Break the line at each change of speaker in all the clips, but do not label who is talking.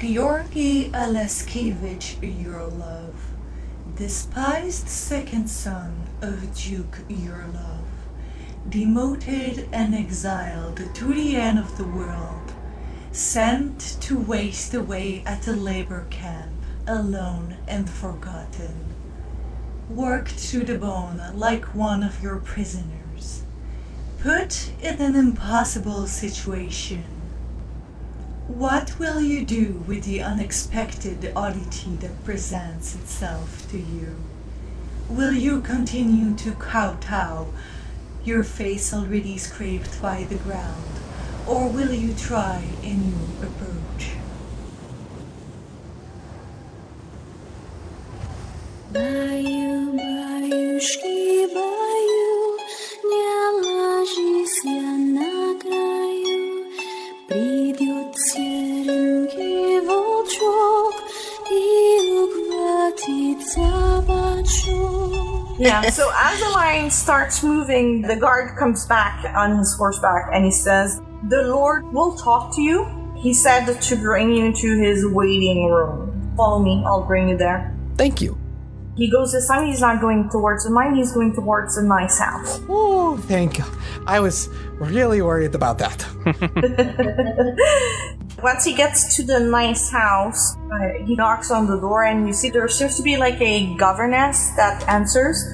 Georgiy Aleskevich Yurlov, despised second son of Duke Yurlov, demoted and exiled to the end of the world, sent to waste away at a labor camp, alone and forgotten, worked to the bone like one of your prisoners, put in an impossible situation. What will you do with the unexpected oddity that presents itself to you? Will you continue to kowtow, your face already scraped by the ground, or will you try a new approach?
Bye.
Yeah, so as the lion starts moving, the guard comes back on his horseback and he says, The Lord will talk to you. He said to bring you to his waiting room. Follow me, I'll bring you there.
Thank you.
He goes this time, he's not going towards the mine, he's going towards a nice house.
Oh, thank you. I was really worried about that.
Once he gets to the nice house, uh, he knocks on the door and you see there seems to be like a governess that answers.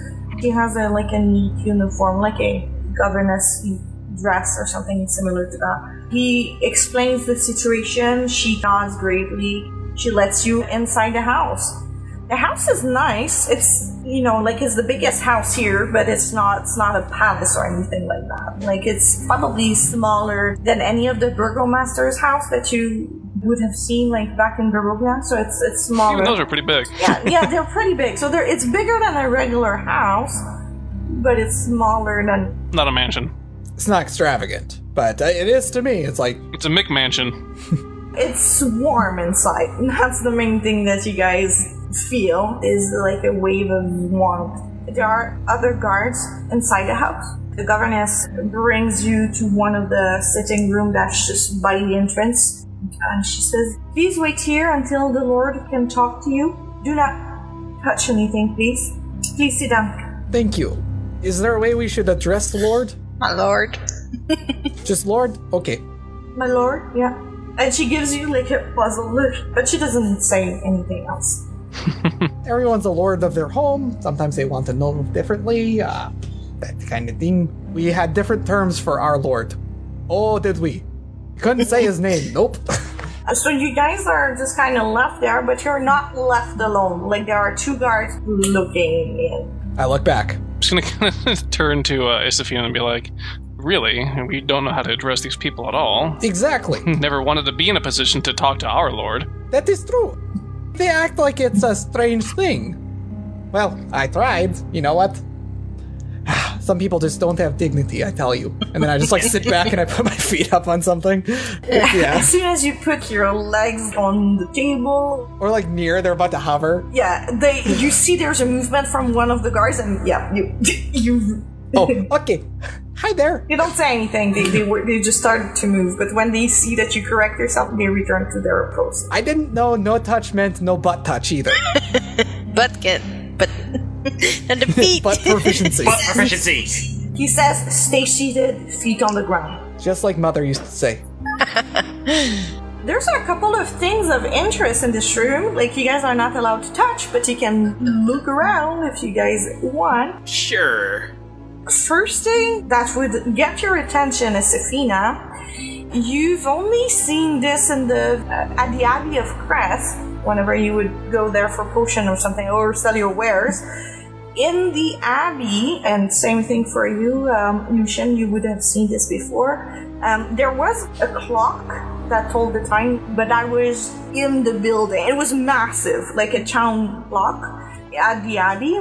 She has a like a neat uniform, like a governess dress or something similar to that. He explains the situation, she nods gravely, she lets you inside the house. The house is nice. It's you know like it's the biggest house here, but it's not it's not a palace or anything like that. Like it's probably smaller than any of the burgomaster's house that you would have seen like back in Barovia. So it's it's smaller.
Even those are pretty big.
yeah, yeah, they're pretty big. So they're it's bigger than a regular house, but it's smaller than
Not a mansion.
It's not extravagant, but uh, it is to me. It's like,
It's a McMansion.
it's warm inside. And that's the main thing that you guys feel is like a wave of warmth. There are other guards inside the house. The governess brings you to one of the sitting room that's just by the entrance. And she says, Please wait here until the Lord can talk to you. Do not touch anything, please. Please sit down.
thank you. Is there a way we should address the Lord?
My lord.
Just Lord? Okay.
My lord, yeah. And she gives you like a puzzled look, but she doesn't say anything else.
Everyone's a lord of their home. Sometimes they want to know differently. Uh, that kind of thing. We had different terms for our lord. Oh, did we? Couldn't say his name. Nope.
Uh, So you guys are just kind of left there, but you're not left alone. Like there are two guards looking in.
I look back.
I'm just gonna kind of turn to uh, Isafina and be like, "Really? We don't know how to address these people at all.
Exactly.
Never wanted to be in a position to talk to our lord."
That is true. They act like it's a strange thing. Well, I tried. You know what? Some people just don't have dignity, I tell you. And then I just like sit back and I put my feet up on something. Yeah.
As soon as you put your legs on the table,
Or like near, they're about to hover.
yeah, they you see there's a movement from one of the guards, and yeah, you you
Oh, okay. Hi there.
you don't say anything. They they, were, they just started to move, but when they see that you correct yourself, they return to their post.
I didn't know no touch meant no butt touch either.
Butt get. But. and the feet.
butt proficiency.
Butt proficiency.
He says, "Stay seated, feet on the ground."
Just like mother used to say.
There's a couple of things of interest in this room. Like you guys are not allowed to touch, but you can look around if you guys want.
Sure.
First thing that would get your attention is Safina. You've only seen this in the uh, at the Abbey of Crest. Whenever you would go there for potion or something, or sell your wares. In the Abbey, and same thing for you, um, Lucian, you would have seen this before. Um, there was a clock that told the time, but that was in the building. It was massive, like a town clock at the Abbey.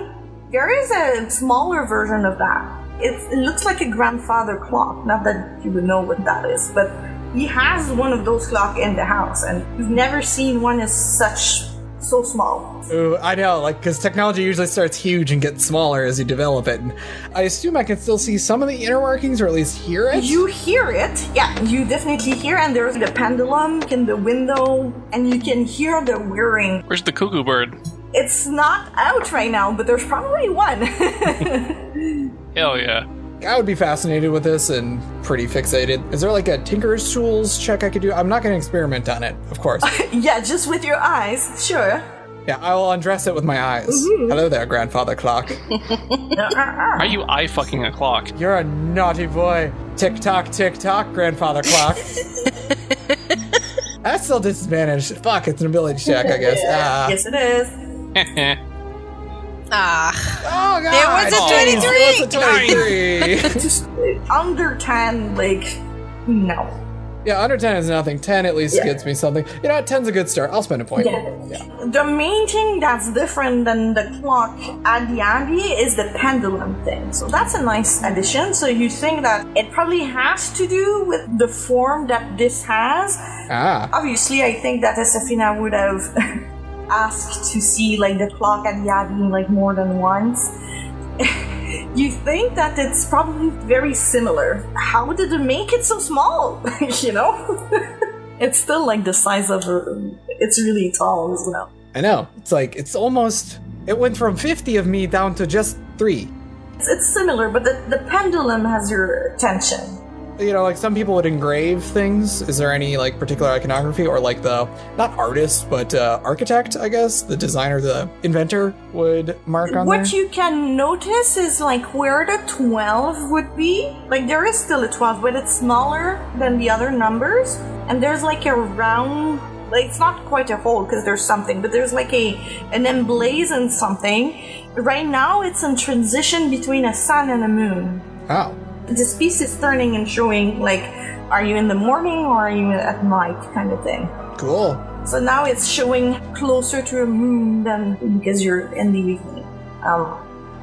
There is a smaller version of that. It, it looks like a grandfather clock. Not that you would know what that is, but he has one of those clock in the house, and you've never seen one as such so small?
Ooh, I know, like, because technology usually starts huge and gets smaller as you develop it. And I assume I can still see some of the inner workings, or at least hear it.
You hear it, yeah, you definitely hear, and there's the pendulum in the window, and you can hear the whirring.
Where's the cuckoo bird?
It's not out right now, but there's probably one.
Hell yeah.
I would be fascinated with this and pretty fixated. Is there like a Tinker's Tools check I could do? I'm not going to experiment on it, of course.
yeah, just with your eyes, sure.
yeah, I will undress it with my eyes. Hello there, grandfather clock.
Are you eye fucking a clock?
You're a naughty boy. Tick tock, tick tock, grandfather clock. That's still disadvantaged. Fuck, it's an ability check, I guess. Ah.
Yes, it is.
Ah,
Oh god!
It was a
Jeez,
23.
There was a 23.
Just under 10, like, no.
yeah, under 10 is nothing. 10 at least
Yeah.
gets me something. You know what? 10's a good start. I'll spend a point.
Yeah. The main thing that's different than the clock at the Abbey is the pendulum thing. So that's a nice addition. So you think that it probably has to do with the form that this has.
Ah.
Obviously, I think that Esafina would have asked to see like the clock at the Abbey like more than once. you think that it's probably very similar. How did it make it so small? you know? it's still like the size of a. It's really tall as well.
I know. It's like, it's almost. It went from 50 of me down to just three.
It's, it's similar, but the, the pendulum has your attention.
You know, like some people would engrave things. Is there any like particular iconography or like the not artist but uh, architect? I guess the designer, the inventor would mark on
What
there.
you can notice is like where the 12 would be. Like there is still a 12, but it's smaller than the other numbers. And there's like a round, like it's not quite a hole because there's something, but there's like a an emblazoned something. Right now it's in transition between a sun and a moon.
oh,
This piece is turning and showing like, are you in the morning or are you at night kind of thing.
cool.
So now it's showing closer to a moon than because you're in the evening. Um,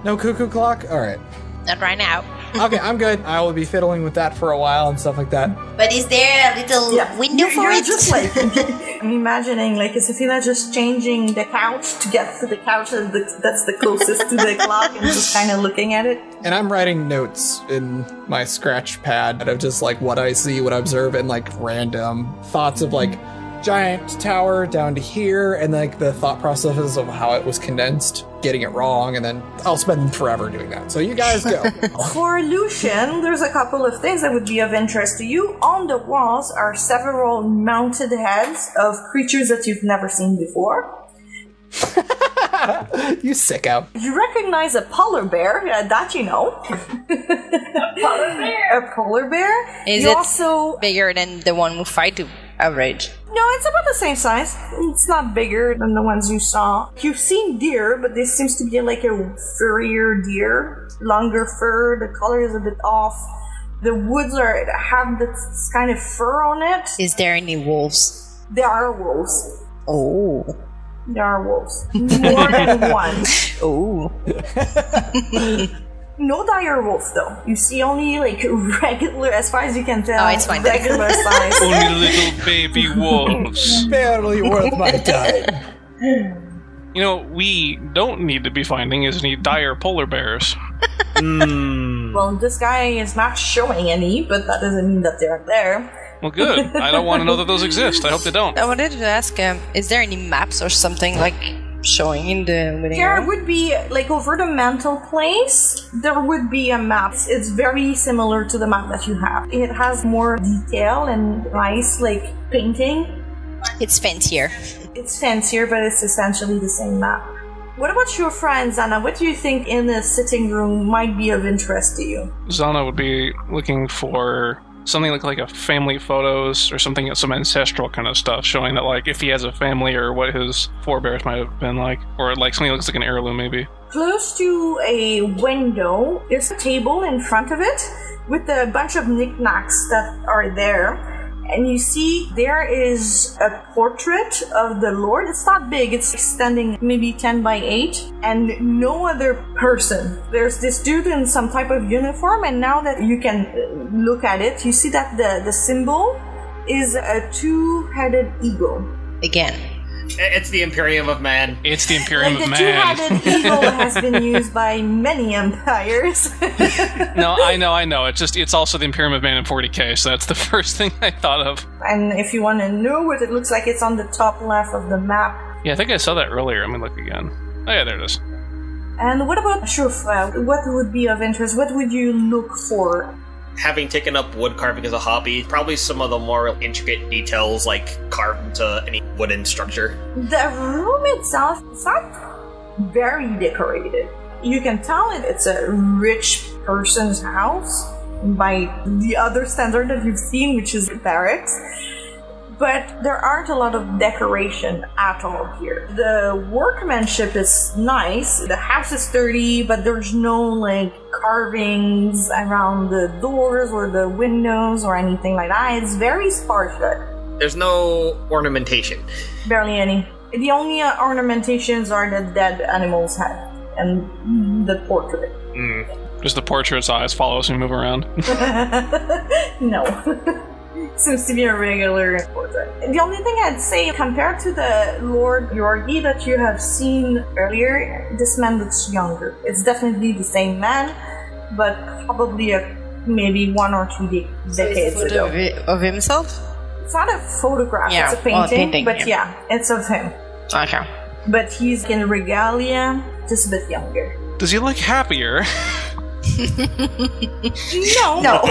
No cuckoo clock. All right.
not right now.
Okay, I'm good. I will be fiddling with that for a while and stuff like that.
But is there a little
yeah,
window
you're,
for
you're
it?
just like I'm imagining like Isafina just changing the couch to get to the couch that's the, that's the closest to the clock and just kind of looking at it.
And I'm writing notes in my scratch pad out of just like what I see, what I observe, and like random thoughts of like giant tower down to here, and like the thought processes of how it was condensed, getting it wrong, and then I'll spend forever doing that. So you guys go.
For Lucian, there's a couple of things that would be of interest to you. On the walls are several mounted heads of creatures that you've never seen before.
you sicko.
You recognize a polar bear, uh, that you know. a polar bear. A polar bear.
Is
you
it-
also
Bigger than the one we fight to average.
no, it's about the same size. It's not bigger than the ones you saw. You've seen deer, but this seems to be like a furrier deer, longer fur. The color is a bit off. The woods are have this kind of fur on it.
Is there any wolves?
There are wolves.
Oh.
There are wolves. More than one.
Oh.
No dire wolf though. You see only like regular, as far as you can tell.
Oh, it's fine.
Regular size.
Only little baby wolves.
Barely worth my time.
You know, we don't need to be finding is any dire polar bears.
well, this guy is not showing any, but that doesn't mean that they aren't there.
Well, good. I don't want to know that those exist. I hope they don't.
I wanted to ask, um, is there any maps or something like showing in the living
There
room?
would be like over the mantle place. There would be a map. It's very similar to the map that you have. It has more detail and nice like painting.
It's fancier.
It's fancier, but it's essentially the same map. What about your friends, Anna? What do you think in the sitting room might be of interest to you?
Zana would be looking for something like like a family photos or something some ancestral kind of stuff showing that like if he has a family or what his forebears might have been like or like something that looks like an heirloom maybe
Close to a window, there's a table in front of it with a bunch of knickknacks that are there. And you see there is a portrait of the Lord. It's not big, it's extending maybe 10 by 8, and no other person. There's this dude in some type of uniform, and now that you can uh, look at it, you see that the, the symbol is a two headed eagle.
Again.
It's the Imperium of Man.
It's the Imperium
Like
of
the
Man.
two-headed eagle has been used by many empires.
No, I know, I know. It's just it's also the Imperium of Man in 40k, so that's the first thing I thought of.
and if you want to know what it looks like, it's on the top left of the map.
Yeah, I think I saw that earlier. Let me look again. Oh yeah, there it is.
And what about Shufra? What would be of interest? What would you look for?
Having taken up wood carving as a hobby, probably some of the more intricate details like carved into any wooden structure.
The room itself is not very decorated. You can tell it it's a rich person's house by the other standard that you've seen, which is barracks. But there aren't a lot of decoration at all here. The workmanship is nice. The house is sturdy, but there's no like carvings around the doors or the windows or anything like that. It's very sparse.
There's no ornamentation.
Barely any. The only uh, ornamentations are the dead animal's head and the portrait.
Does the portrait's eyes follow us and move around.
no. Seems to be a regular portrait. The only thing I'd say, compared to the Lord Yorgi that you have seen earlier, this man looks younger. It's definitely the same man, but probably a, maybe one or two de- decades
Photo
ago.
of, it- of himself?
It's not a photograph,
Yeah,
it's a painting,
well, a
painting,
painting,
but
yeah.
yeah, it's of him.
Okay.
But he's in regalia, just a bit younger.
Does he look happier?
No, no.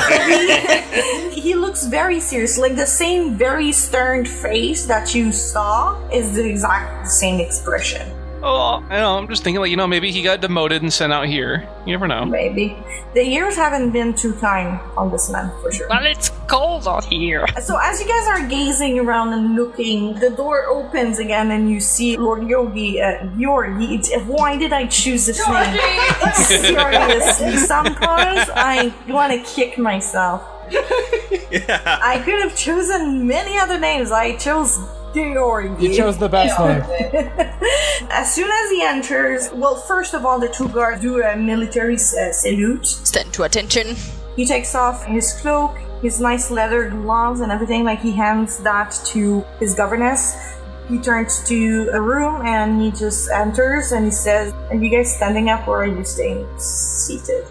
he, he looks very serious. Like the same very stern face that you saw is the exact same expression.
Oh, I know. I'm just thinking, like, you know, maybe he got demoted and sent out here. You never know.
Maybe the years haven't been too kind on this man for sure.
Well, it's cold out here.
So as you guys are gazing around and looking, the door opens again, and you see Lord Yogi. Uh, Yogi. It's- Why did I choose this name? Seriously, sometimes I want to kick myself. I could have chosen many other names. I chose Georgiy.
You chose the best name.
As soon as he enters, well, first of all, the two guards do a military uh, salute.
Stand to attention.
He takes off his cloak, his nice leather gloves, and everything. Like he hands that to his governess. He turns to a room and he just enters and he says, "Are you guys standing up or are you staying seated?"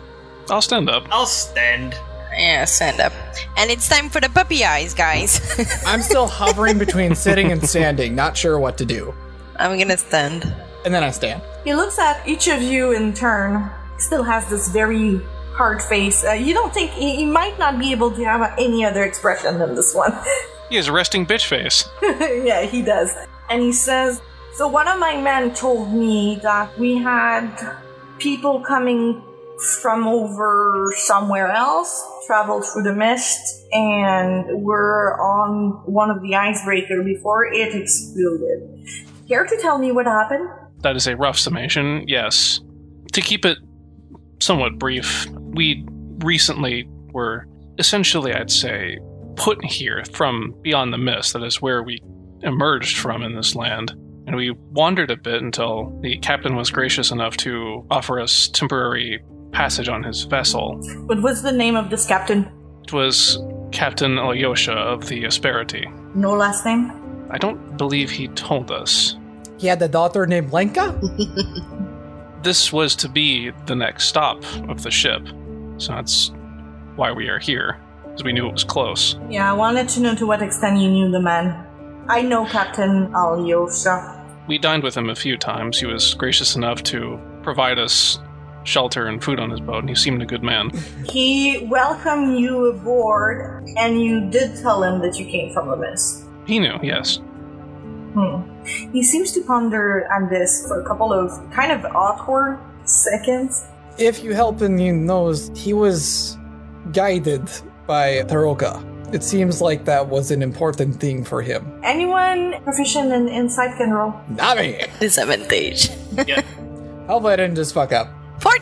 I'll stand up.
I'll stand.
Yeah, stand up. And it's time for the puppy eyes, guys.
I'm still hovering between sitting and standing, not sure what to do.
I'm gonna stand.
And then I stand.
He looks at each of you in turn. Still has this very hard face. Uh, you don't think he, he might not be able to have any other expression than this one.
He has a resting bitch face.
yeah, he does. And he says, So one of my men told me that we had people coming from over somewhere else, traveled through the mist, and were on one of the icebreaker before it exploded. Care to tell me what happened?
That is a rough summation, yes. To keep it somewhat brief, we recently were essentially, I'd say, put here from beyond the mist. That is where we emerged from in this land. And we wandered a bit until the captain was gracious enough to offer us temporary passage on his vessel.
What was the name of this captain?
It was Captain Alyosha of the Asperity.
No last name?
I don't believe he told us.
He had a daughter named Lenka?
This was to be the next stop of the ship, so that's why we are here, because we knew it was close.
Yeah, I wanted to know to what extent you knew the man. I know Captain Alyosha.
We dined with him a few times. He was gracious enough to provide us shelter and food on his boat, and he seemed a good man.
He welcomed you aboard, and you did tell him that you came from the mist.
He knew, yes.
Hmm. He seems to ponder on this for a couple of kind of awkward seconds.
If you help him, you knows he was guided by Tarokka. It seems like that was an important thing for him.
Anyone proficient in insight can roll.
Nami!
Disadvantage.
Yeah.
I'll let him just fuck up.
14!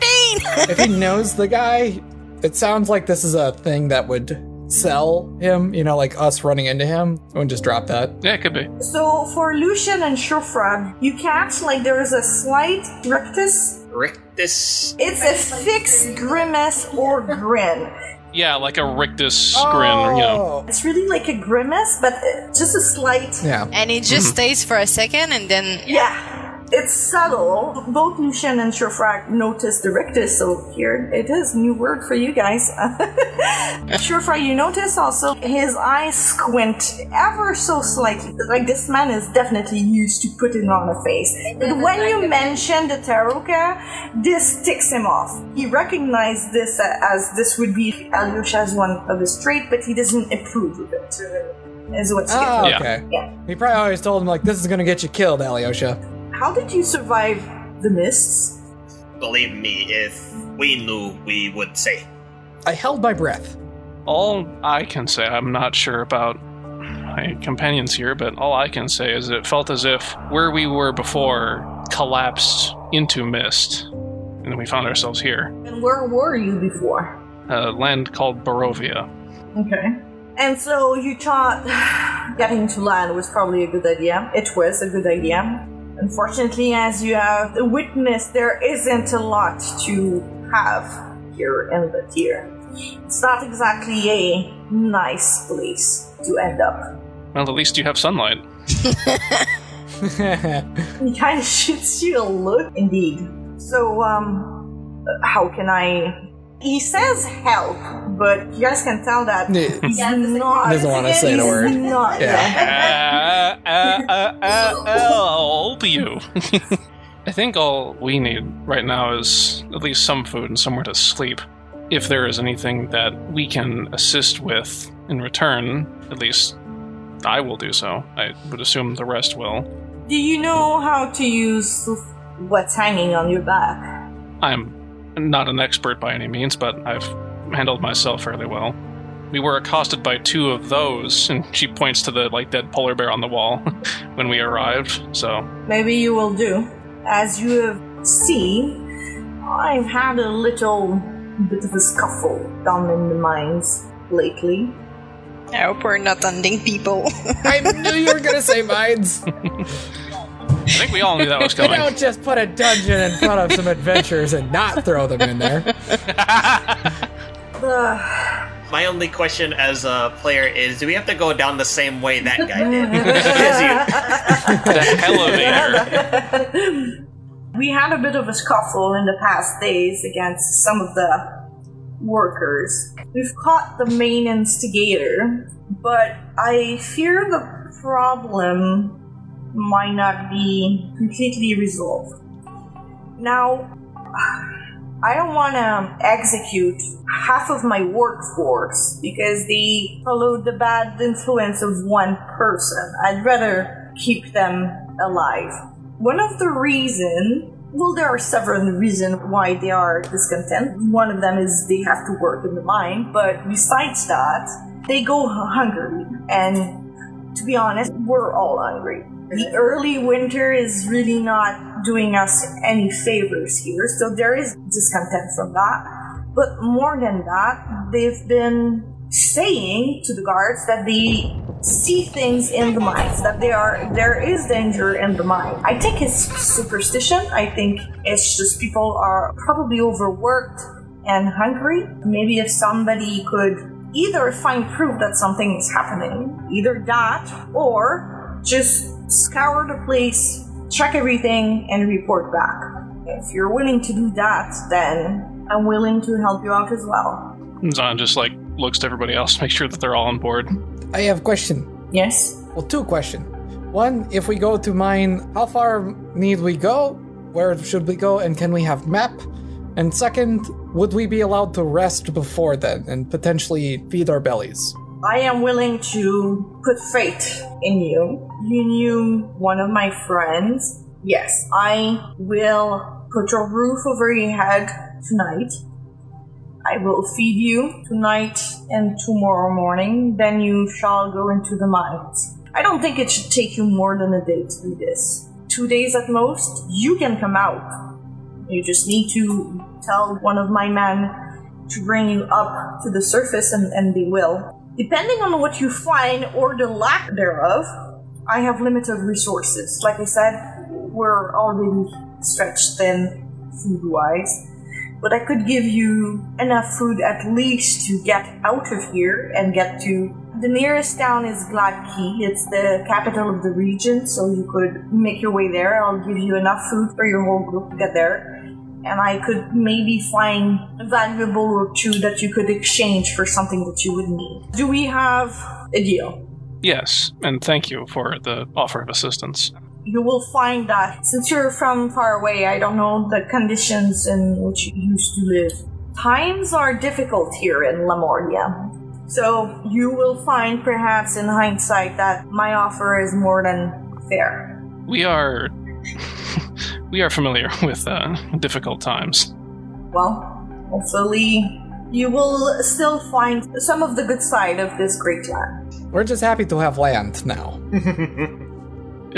If he knows the guy, it sounds like this is a thing that would sell him, you know, like us running into him. I would just drop that.
Yeah, it could be.
So for Lucian and Shufra, you catch like there is a slight rictus.
Rictus.
It's a fixed grimace or grin.
Yeah, like a rictus grin, you know.
Oh.
It's really like a grimace, but just a slight.
Yeah.
And it just mm-hmm. stays for a second and then
Yeah, it's subtle. Both Lucian and Shurfrak notice the rictus, so here it is, new word for you guys. Shurfrak, you notice also his eyes squint ever so slightly. Like this man is definitely used to putting on a face. But when you mention the Tarokka, this ticks him off. He recognizes this as this would be Alyosha's one of his traits, but he doesn't approve of it. Is what's
Oh, okay.
Yeah.
He probably always told him like, "This is gonna get you killed, Alyosha."
How did you survive the mists?
Believe me, if we knew, we would say.
I held my breath.
All I can say, I'm not sure about my companions here, but all I can say is it felt as if where we were before collapsed into mist, and then we found ourselves here.
And where were you before?
A land called Barovia.
Okay. And so you thought getting to land was probably a good idea. It was a good idea. Unfortunately, as you have witnessed, there isn't a lot to have here in the tier. It's not exactly a nice place to end up.
Well, at least you have sunlight.
He kind of shoots you a look, indeed. So, um, how can I? He says help, but you guys can tell that
Yeah.
he's not.
Doesn't wanna say the
he's
word.
Not,
Yeah.
uh, uh, uh, uh, I'll help you. I think all we need right now is at least some food and somewhere to sleep. If there is anything that we can assist with in return, at least I will do so. I would assume the rest will.
Do you know how to use what's hanging on your back?
I'm not an expert by any means, but I've handled myself fairly well. We were accosted by two of those, and she points to the like dead polar bear on the wall when we arrived. So
Maybe you will do. As you have seen, I've had a little bit of a scuffle down in the mines lately.
I hope we're not ending people.
I knew you were gonna say mines.
I think we all knew that was
You
coming.
don't just put a dungeon in front of some adventurers and not throw them in there.
My only question as a player is do we have to go down the same way that guy did? You-
the elevator.
we had a bit of a scuffle in the past days against some of the workers. We've caught the main instigator, but I fear the problem might not be completely resolved. Now, I don't want to execute half of my workforce because they followed the bad influence of one person. I'd rather keep them alive. One of the reason, well, there are several reasons why they are discontent. One of them is they have to work in the mine, but besides that, they go hungry. And to be honest, we're all hungry. The early winter is really not doing us any favors here, so there is discontent from that. But more than that, they've been saying to the guards that they see things in the mines, that there are there is danger in the mine. I think it's superstition. I think it's just people are probably overworked and hungry. Maybe if somebody could either find proof that something is happening, either that or just scour the place, check everything, and report back. If you're willing to do that, then I'm willing to help you out as well.
Zan just like looks to everybody else to make sure that they're all on board.
I have a question.
Yes?
Well, two questions. One, if we go to mine, how far need we go? Where should we go? And can we have map? And second, would we be allowed to rest before then and potentially feed our bellies?
I am willing to put faith in you. You knew one of my friends. Yes, I will put a roof over your head tonight. I will feed you tonight and tomorrow morning. Then you shall go into the mines. I don't think it should take you more than a day to do this. Two days at most, you can come out. You just need to tell one of my men to bring you up to the surface and, and they will. Depending on what you find or the lack thereof, I have limited resources. Like I said, we're already stretched thin food wise. but I could give you enough food at least to get out of here and get to. The nearest town is Gladkey. It's the capital of the region, so you could make your way there. I'll give you enough food for your whole group to get there. And I could maybe find a valuable or two that you could exchange for something that you would need. Do we have a deal?
Yes, and thank you for the offer of assistance.
you will find that since you're from far away, I don't know the conditions in which you used to live. Times are difficult here in Lamordia. So you will find perhaps in hindsight that my offer is more than fair.
We are we are familiar with uh, difficult times.
Well, hopefully you will still find some of the good side of this great land.
We're just happy to have land now.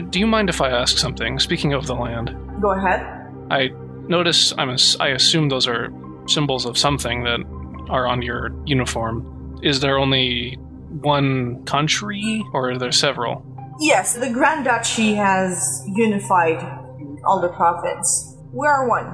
Do you mind if I ask something? Speaking of the land,
Go ahead.
I notice I'm ass- I assume those are symbols of something that are on your uniform. Is there only one country, or are there several?
Yes, the Grand Duchy has unified all the province. We are one.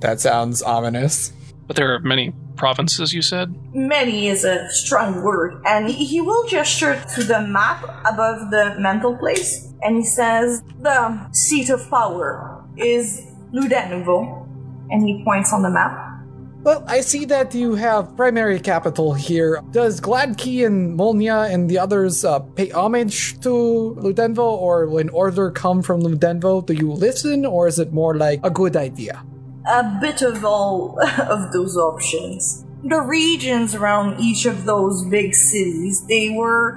That sounds ominous.
But there are many provinces. You said.
Many is a strong word, and he- he will gesture to the map above the mental place, and he says, The seat of power is Ludenovo, and he points on the map.
Well, I see that you have primary capital here. Does Gladkey and Molnia and the others uh, pay homage to Ludenvo, or when order come from Ludenvo, do you listen, or is it more like a good idea?
A bit of all of those options. The regions around each of those big cities, they were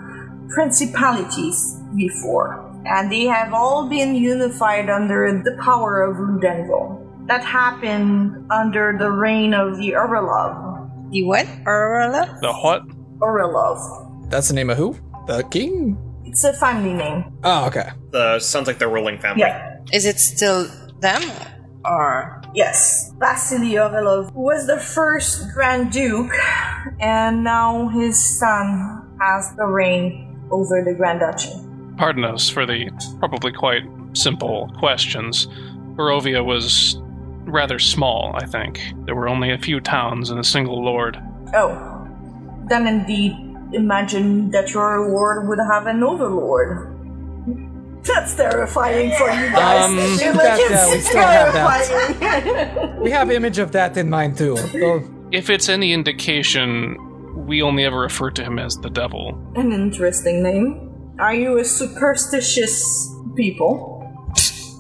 principalities before, and they have all been unified under the power of Ludenvo. That happened under the reign of the Uralov.
The what? Aurora?
The what?
Uralov.
That's the name of who? The king?
It's a family name.
Oh, okay.
The sounds like the ruling family.
Yeah.
Is it still them? Or
Yes. Vasily Orlov was the first Grand Duke, and now his son has the reign over the Grand Duchy.
Pardon us for the probably quite simple questions. Barovia was rather small, I think. There were only a few towns and a single lord.
Oh, then indeed, imagine that your lord would have an overlord. That's terrifying for you guys.
Um,
Like,
that- yeah, we still have that. We have image of that in mind too. So,
If it's any indication, we only ever refer to him as the devil.
An interesting name. Are you a superstitious people?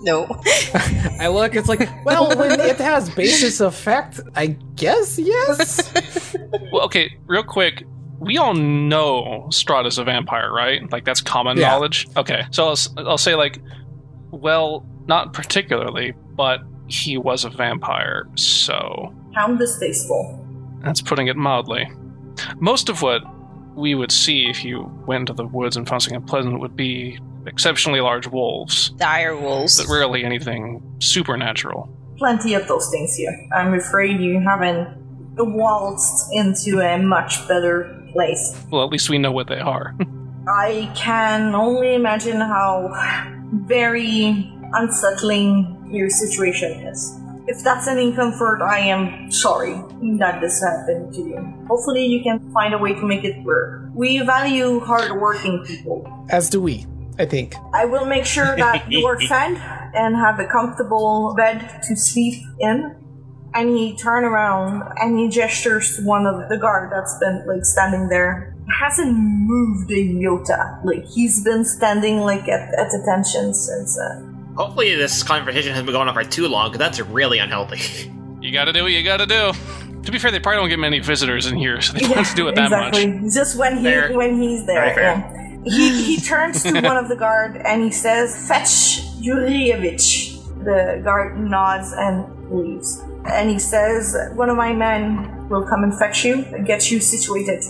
No.
I look, it's like, well, when it has basis effect, I guess yes.
Well, okay, real quick. We all know Strahd is a vampire, right? Like that's common
Yeah.
knowledge. Okay, so I'll, s- I'll say like, well, not particularly, but he was a vampire, so
How distasteful.
that's putting it mildly. Most of what we would see if you went into the woods and found something unpleasant would be exceptionally large wolves,
Dire wolves.
but rarely anything supernatural.
Plenty of those things here. I'm afraid you haven't waltzed into a much better place.
Well, at least we know what they are.
I can only imagine how very unsettling your situation is. If that's an comfort, I am sorry that this happened to you. Hopefully, you can find a way to make it work. We value hardworking people.
As do we, I think.
I will make sure that you are fed and have a comfortable bed to sleep in. And he turn around and he gestures to one of the guard that's been like standing there. Hasn't moved a iota. Like he's been standing like at, at attention since. Uh,
Hopefully, this conversation hasn't been going on for too long, because that's really unhealthy.
you gotta do what you gotta do. To be fair, they probably don't get many visitors in here, so they don't have to do it that
exactly.
much.
Just when he
Fair.
when he's there.
Very fair.
yeah. He he turns to one of the guard and he says, "Fetch Yurievich." The guard nods and leaves. And he says, "One of my men will come and fetch you, and get you situated.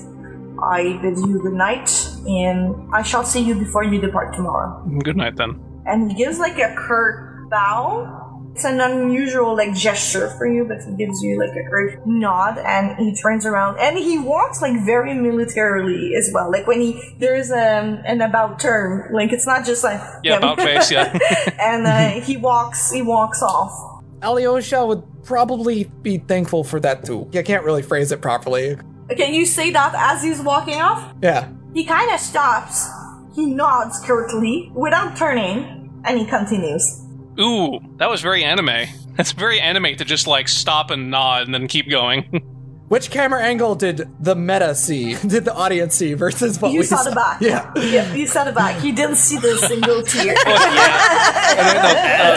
I bid you good night, and I shall see you before you depart tomorrow."
Good night then.
And he gives like a curt bow. It's an unusual like gesture for you, but he gives you like a curt nod, and he turns around and he walks like very militarily as well. Like when he there's um, an about term, like it's not just like
Yeah, about face, yeah.
and uh, he walks he walks off.
Alyosha would probably be thankful for that too. I can't really phrase it properly.
Can you say that as he's walking off?
Yeah.
He kind of stops. He nods curtly without turning, and he continues.
Ooh, that was very anime. That's very anime to just like stop and nod and then keep going.
Which camera angle did the meta see? Did the audience see versus what
You
we
saw the back.
Yeah.
Yeah, you saw the back. He didn't see the single tear.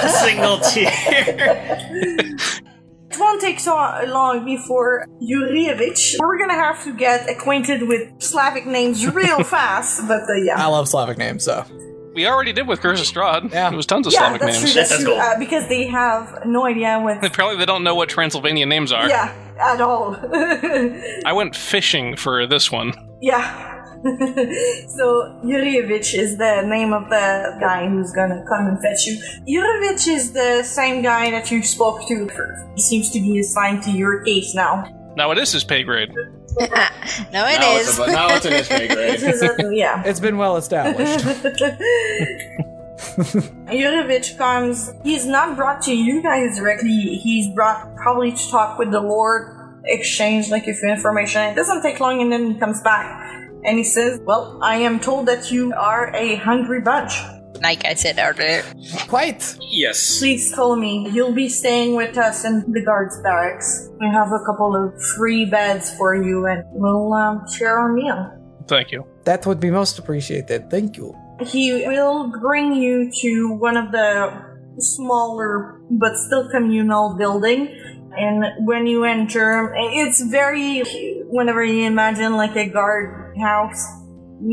A single tear.
It won't take so long before Yurievich. We're gonna have to get acquainted with Slavic names real fast, but uh,
I love Slavic names, so.
we already did with Curse of Strahd.
Yeah.
There was tons of
Yeah,
Slavic
that's
names.
true. That's
That's
true.
cool.
Uh, because they have no idea what.
Apparently, they don't know what Transylvanian names are.
Yeah, at all.
I went fishing for this one.
yeah. so Yurievich is the name of the guy who's gonna come and fetch you. Yurievich is the same guy that you spoke to. He seems to be assigned to your case now.
Now it is his pay grade.
no, it
now
is.
It's a, now it's in his pay grade.
is a- yeah.
It's been well established.
Yurevich comes. He's not brought to you guys directly. He's brought probably to talk with the Lord, exchange like a few information. It doesn't take long, and then he comes back and he says, "Well, I am told that you are a hungry bunch.
Like I said earlier.
Quite.
yes.
Please follow me. You'll be staying with us in the guards' barracks. We have a couple of free beds for you, and we'll um, share our meal."
Thank you.
That would be most appreciated. Thank you.
He will bring you to one of the smaller but still communal building. And when you enter, it's very, whenever you imagine like a guard house,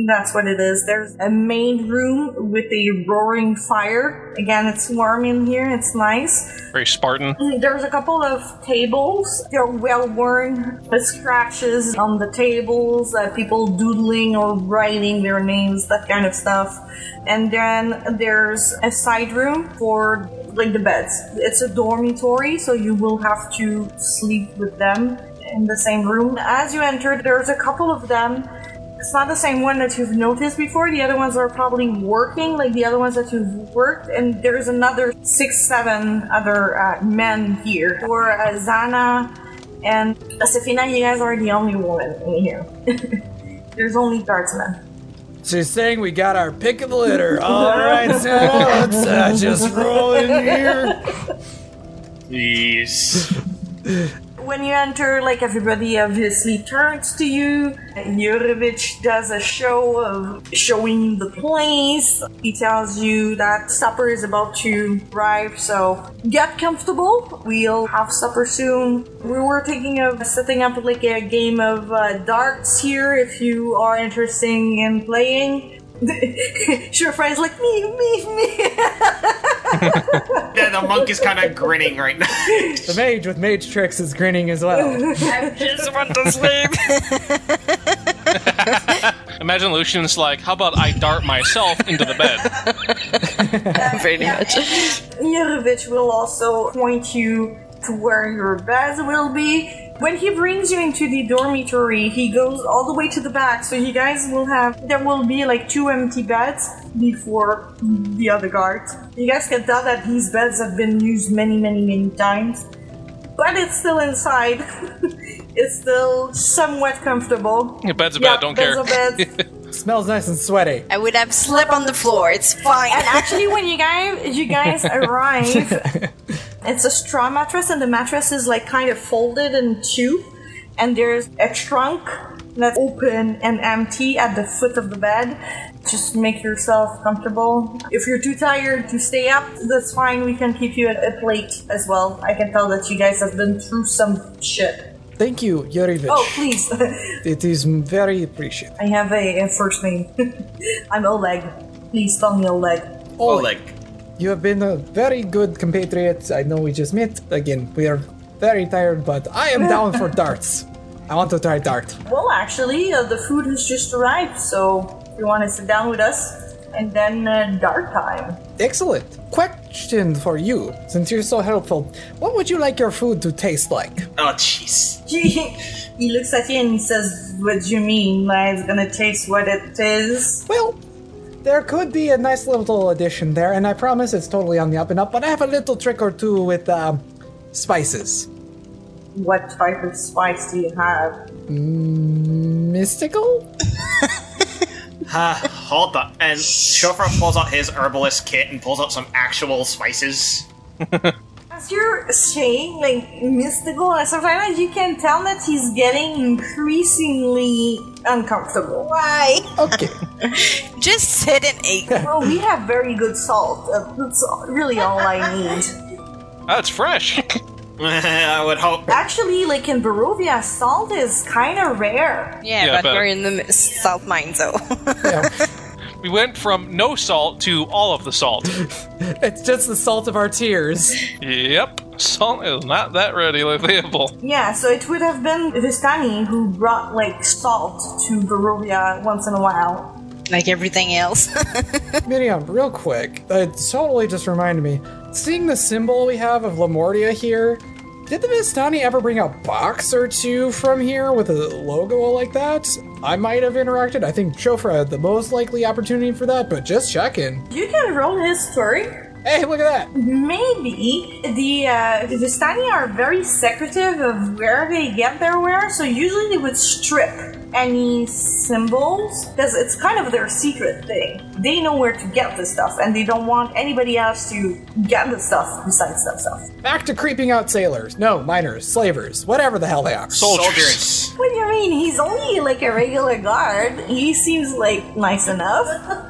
that's what it is. There's a main room with a roaring fire. Again, it's warm in here, it's nice.
Very Spartan.
There's a couple of tables. They're well worn. The scratches on the tables, uh, people doodling or writing their names, that kind of stuff. And then there's a side room for like the beds. It's a dormitory, so you will have to sleep with them in the same room. As you enter, there's a couple of them. It's not the same one that you've noticed before. The other ones are probably working, like the other ones that you've worked. And there's another six, seven other uh, men here. For uh, Zana and Sefina, you guys are the only woman in here. there's only guardsmen.
She's saying we got our pick of the litter. All right, so let's uh, just roll in here.
Jeez.
When you enter, like everybody obviously turns to you. Yurevich does a show of showing the place. He tells you that supper is about to arrive, so get comfortable. We'll have supper soon. We were thinking of setting up like a game of uh, darts here if you are interested in playing. Sure, friends like me, me, me.
Yeah, the monk is kind of grinning right now.
The mage with mage tricks is grinning as well.
I just want to sleep.
Imagine Lucian's like, how about I dart myself into the bed?
Pretty much.
Yurevich will also point you to where your bed will be. When he brings you into the dormitory, he goes all the way to the back, so you guys will have there will be like two empty beds before the other guards. You guys can tell that these beds have been used many, many, many times. But it's still inside. it's still somewhat comfortable.
Yeah, bed's a
Yeah,
bed, don't
beds
care.
are beds.
Smells nice and sweaty.
I would have slept on the floor. It's fine.
And actually, when you guys you guys arrive, it's a straw mattress, and the mattress is like kind of folded in two, and there's a trunk that's open and empty at the foot of the bed. Just make yourself comfortable. If you're too tired to stay up, that's fine. We can keep you at a plate as well. I can tell that you guys have been through some shit.
Thank you, Yurevich.
Oh, please.
It is very appreciated.
I have a, a first name. I'm Oleg. Please call me Oleg.
Oleg.
You have been a very good compatriot. I know we just met. Again, we are very tired, but I am down for darts. I want to try dart.
Well, actually, uh, the food has just arrived, so if you want to sit down with us, and then uh, dark time.
Excellent. Question for you, since you're so helpful. What would you like your food to taste like?
Oh, jeez.
He, he looks at you and he says, "What do you mean? Like, it's gonna taste what it is?"
Well, there could be a nice little addition there, and I promise it's totally on the up and up. But I have a little trick or two with um, spices.
What type of spice do you have?
Mystical?
Uh, hold on. And Chauffeur pulls out his herbalist kit and pulls out some actual spices.
As you're saying, like mystical, and sometimes you can tell that he's getting increasingly uncomfortable. Why?
Okay.
Just sit and eat.
Well, we have very good salt. Uh, That's really all I need.
That's fresh.
I would hope.
Actually, like in Barovia, salt is kind of rare.
Yeah,
Yeah,
but,
but-
we're in the m- salt mine, so.
We went from no salt to all of the salt.
it's just the salt of our tears.
yep, salt is not that readily available.
Yeah, so it would have been Vistani who brought like salt to Barovia once in a while.
like everything else.
Myriam, real quick, it totally just reminded me. Seeing the symbol we have of Lamordia here, did the Vistani ever bring a box or two from here with a logo like that? I might have interacted. I think Chofra had the most likely opportunity for that, but just checking.
You can roll his story.
Hey, look at that!
Maybe the uh, the Vistani are very secretive of where they get their wear, so usually they would strip any symbols because it's kind of their secret thing. They know where to get the stuff, and they don't want anybody else to get the stuff besides themselves.
Back to creeping out sailors. No, miners, slavers, whatever the hell they are.
Soldiers.
Soldiers.
What do you mean? He's only like a regular guard. He seems like nice enough.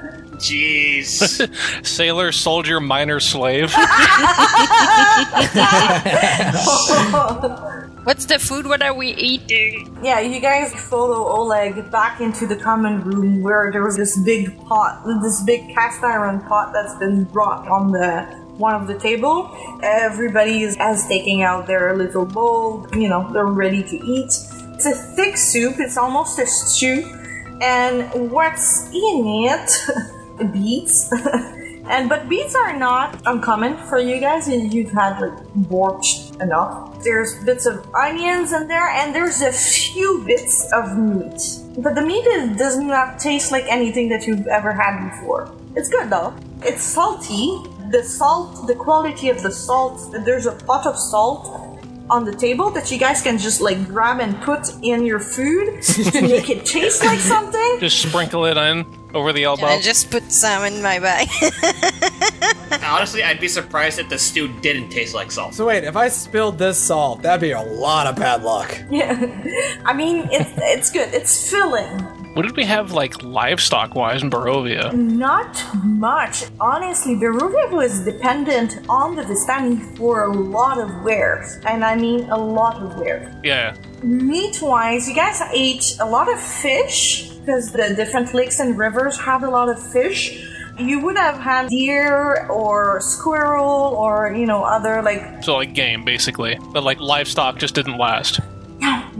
Jeez.
Sailor, soldier, miner, slave.
What's the food? What are we eating?
Yeah, you guys follow Oleg back into the common room where there was this big pot, this big cast iron pot that's been brought on the one of the table. Everybody is as taking out their little bowl, you know, they're ready to eat. It's a thick soup, it's almost a stew, and what's in it? beets. and but beets are not uncommon for you guys. You've had like borscht enough. There's bits of onions in there, and there's a few bits of meat. But the meat is, does not taste like anything that you've ever had before. It's good though. It's salty. The salt, the quality of the salt. There's a pot of salt on the table that you guys can just like grab and put in your food to make it taste like something.
Just sprinkle it in over the elbow.
And I just put some in my bag.
Honestly, I'd be surprised if the stew didn't taste like salt.
So wait, if I spilled this salt, that'd be a lot of bad luck.
Yeah, I mean it's it's good. It's filling.
What did we have, like, livestock wise in Barovia?
Not much, honestly. Barovia was dependent on the Vistani for a lot of wares, and I mean a lot of wares.
Yeah.
Meat-wise, you guys ate a lot of fish because the different lakes and rivers have a lot of fish. You would have had deer or squirrel or you know other like
So, like, game, basically. But, like, livestock just didn't last.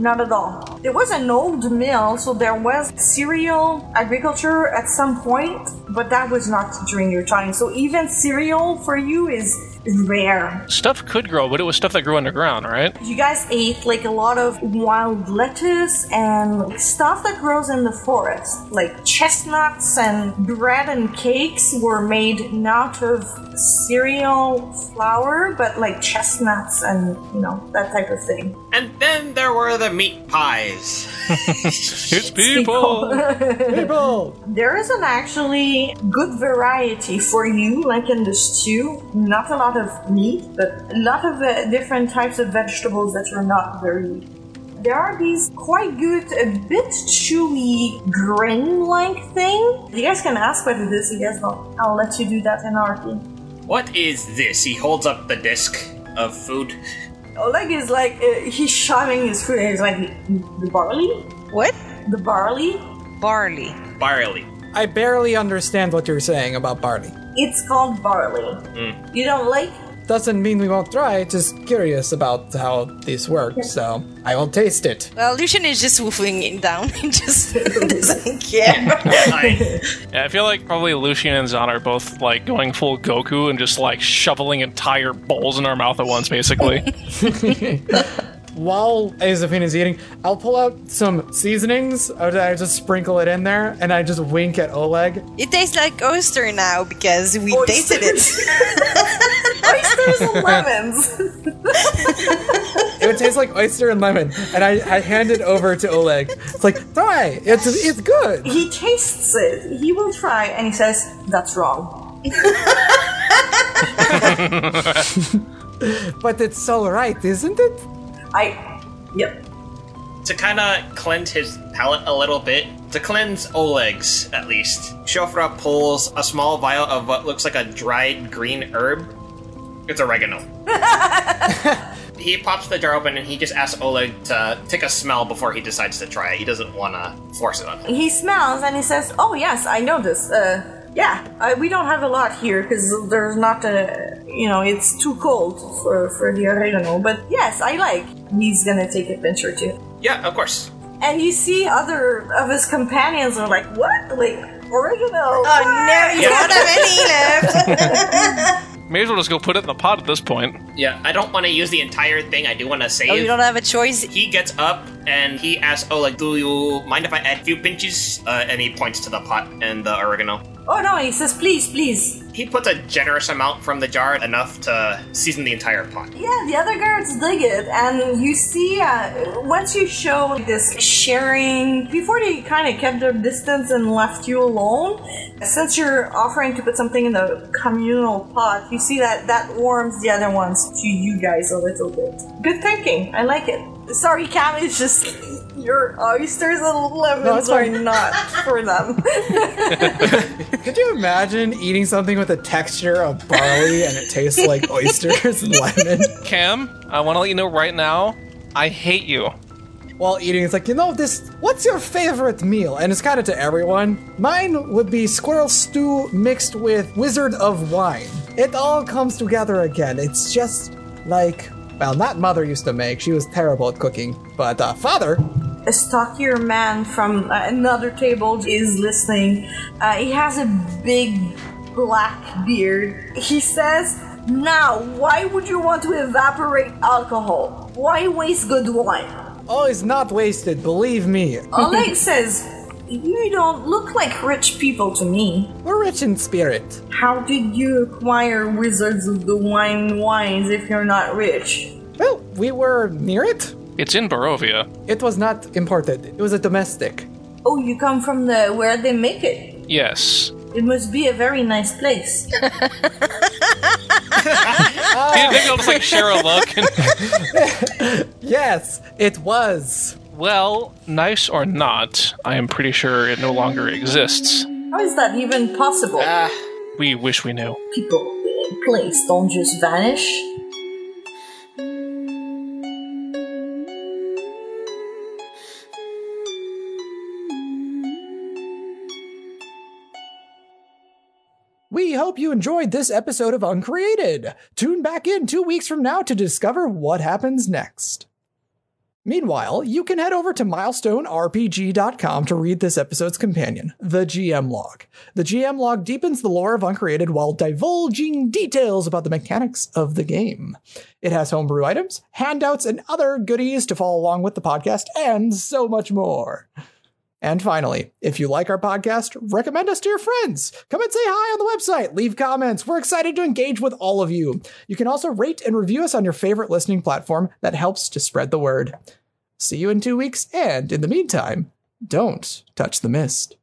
Not at all. There was an old mill, so there was cereal agriculture at some point, but that was not during your time. So even cereal for you is rare.
Stuff could grow, but it was stuff that grew underground, right?
You guys ate like a lot of wild lettuce and stuff that grows in the forest. Like chestnuts and bread and cakes were made not of cereal flour, but like chestnuts and, you know, that type of thing.
And then there were the meat pies.
It's people!
People!
There is an actually good variety for you, like in the stew. Not a lot of meat, but a lot of uh, different types of vegetables that are not very. There are these quite good, a bit chewy grain-like thing. You guys can ask what it is. You guys, I'll, I'll let you do that in RP.
What is this? He holds up the disc of food.
Oleg is like uh, he's shoving his food. And he's like the barley,
what?
the barley.
Barley.
Barley.
I barely understand what you're saying about barley.
It's called barley. Hmm. You don't like?
Doesn't mean we won't try, just curious about how this works, so I will taste it.
Well, Lucian is just wolfing it down. He just doesn't care.
I-
Yeah, I feel like probably Lucian and Zon are both, like, going full Goku and just, like, shoveling entire bowls in our mouth at once, basically.
While Azafine is eating, I'll pull out some seasonings. I just sprinkle it in there, and I just wink at Oleg.
It tastes like oyster now because we tasted it.
Oysters and lemons.
It would taste like oyster and lemon, and I, I hand it over to Oleg. It's like, try. It's it's good.
he tastes it. He will try, and he says, "That's wrong."
But it's so right, isn't it?
I. Yep.
To kind of cleanse his palate a little bit, to cleanse Oleg's at least, Shofra pulls a small vial of what looks like a dried green herb. It's oregano. he pops the jar open and he just asks Oleg to take a smell before he decides to try it. He doesn't want to force it on him.
He smells and he says, "Oh yes, I know this. Uh, yeah, uh, we don't have a lot here because there's not a, you know, it's too cold for for the oregano. But yes, I like." He's gonna take a pinch or two,
Yeah, of course.
and you see other of his companions are like, "What? Like oregano?
Oh no, you don't have any left.
May as well just go put it in the pot at this point.
Yeah, I don't want to use the entire thing. I do want to save.
oh, you don't have a choice.
He gets up and he asks "Oh, like, "Do you mind if I add a few pinches?" Uh, and he points to the pot and the oregano.
Oh no!" He says, "Please, please."
He puts a generous amount from the jar, enough to season the entire pot.
Yeah, the other guards dig it, and you see, uh, once you show this sharing, before they kind of kept their distance and left you alone, since you're offering to put something in the communal pot, you see that that warms the other ones to you guys a little bit. Good thinking, I like it. Sorry, Cam, it's just your oysters and lemons
it's
are not for them.
Could you imagine eating something with the texture of barley and it tastes like oysters and lemon?
Cam, I want to let you know right now, I hate you.
While eating, it's like, you know, this, what's your favorite meal? And it's kind of to everyone. Mine would be squirrel stew mixed with wizard of wine. It all comes together again. It's just like, well, not mother used to make. She was terrible at cooking. But uh, father,
a stockier man from uh, another table is listening. Uh, he has a big black beard. He says, Now, why would you want to evaporate alcohol? Why waste good wine?
oh, it's not wasted, believe me.
Oleg says, You don't look like rich people to me.
We're rich in spirit.
How did you acquire Wizards of the Wine wines if you're not rich?
Well, we were near it.
It's in Barovia.
It was not imported. It was a domestic.
Oh, you come from the where they make it.
Yes.
It must be a very nice place.
Do you think I'll just like share a look? And,
Yes, it was.
well, nice or not, I am pretty sure it no longer exists.
How is that even possible?
Ah, we wish we knew.
people in place don't just vanish.
Hope you enjoyed this episode of Uncreated. Tune back in two weeks from now to discover what happens next. Meanwhile, you can head over to milestonerpg.com to read this episode's companion, the GM log. The GM log deepens the lore of Uncreated while divulging details about the mechanics of the game. It has homebrew items, handouts, and other goodies to follow along with the podcast, and so much more. And finally, if you like our podcast, recommend us to your friends. Come and say hi on the website, leave comments. We're excited to engage with all of you. You can also rate and review us on your favorite listening platform. That helps to spread the word. See you in two weeks, and in the meantime, don't touch the mist.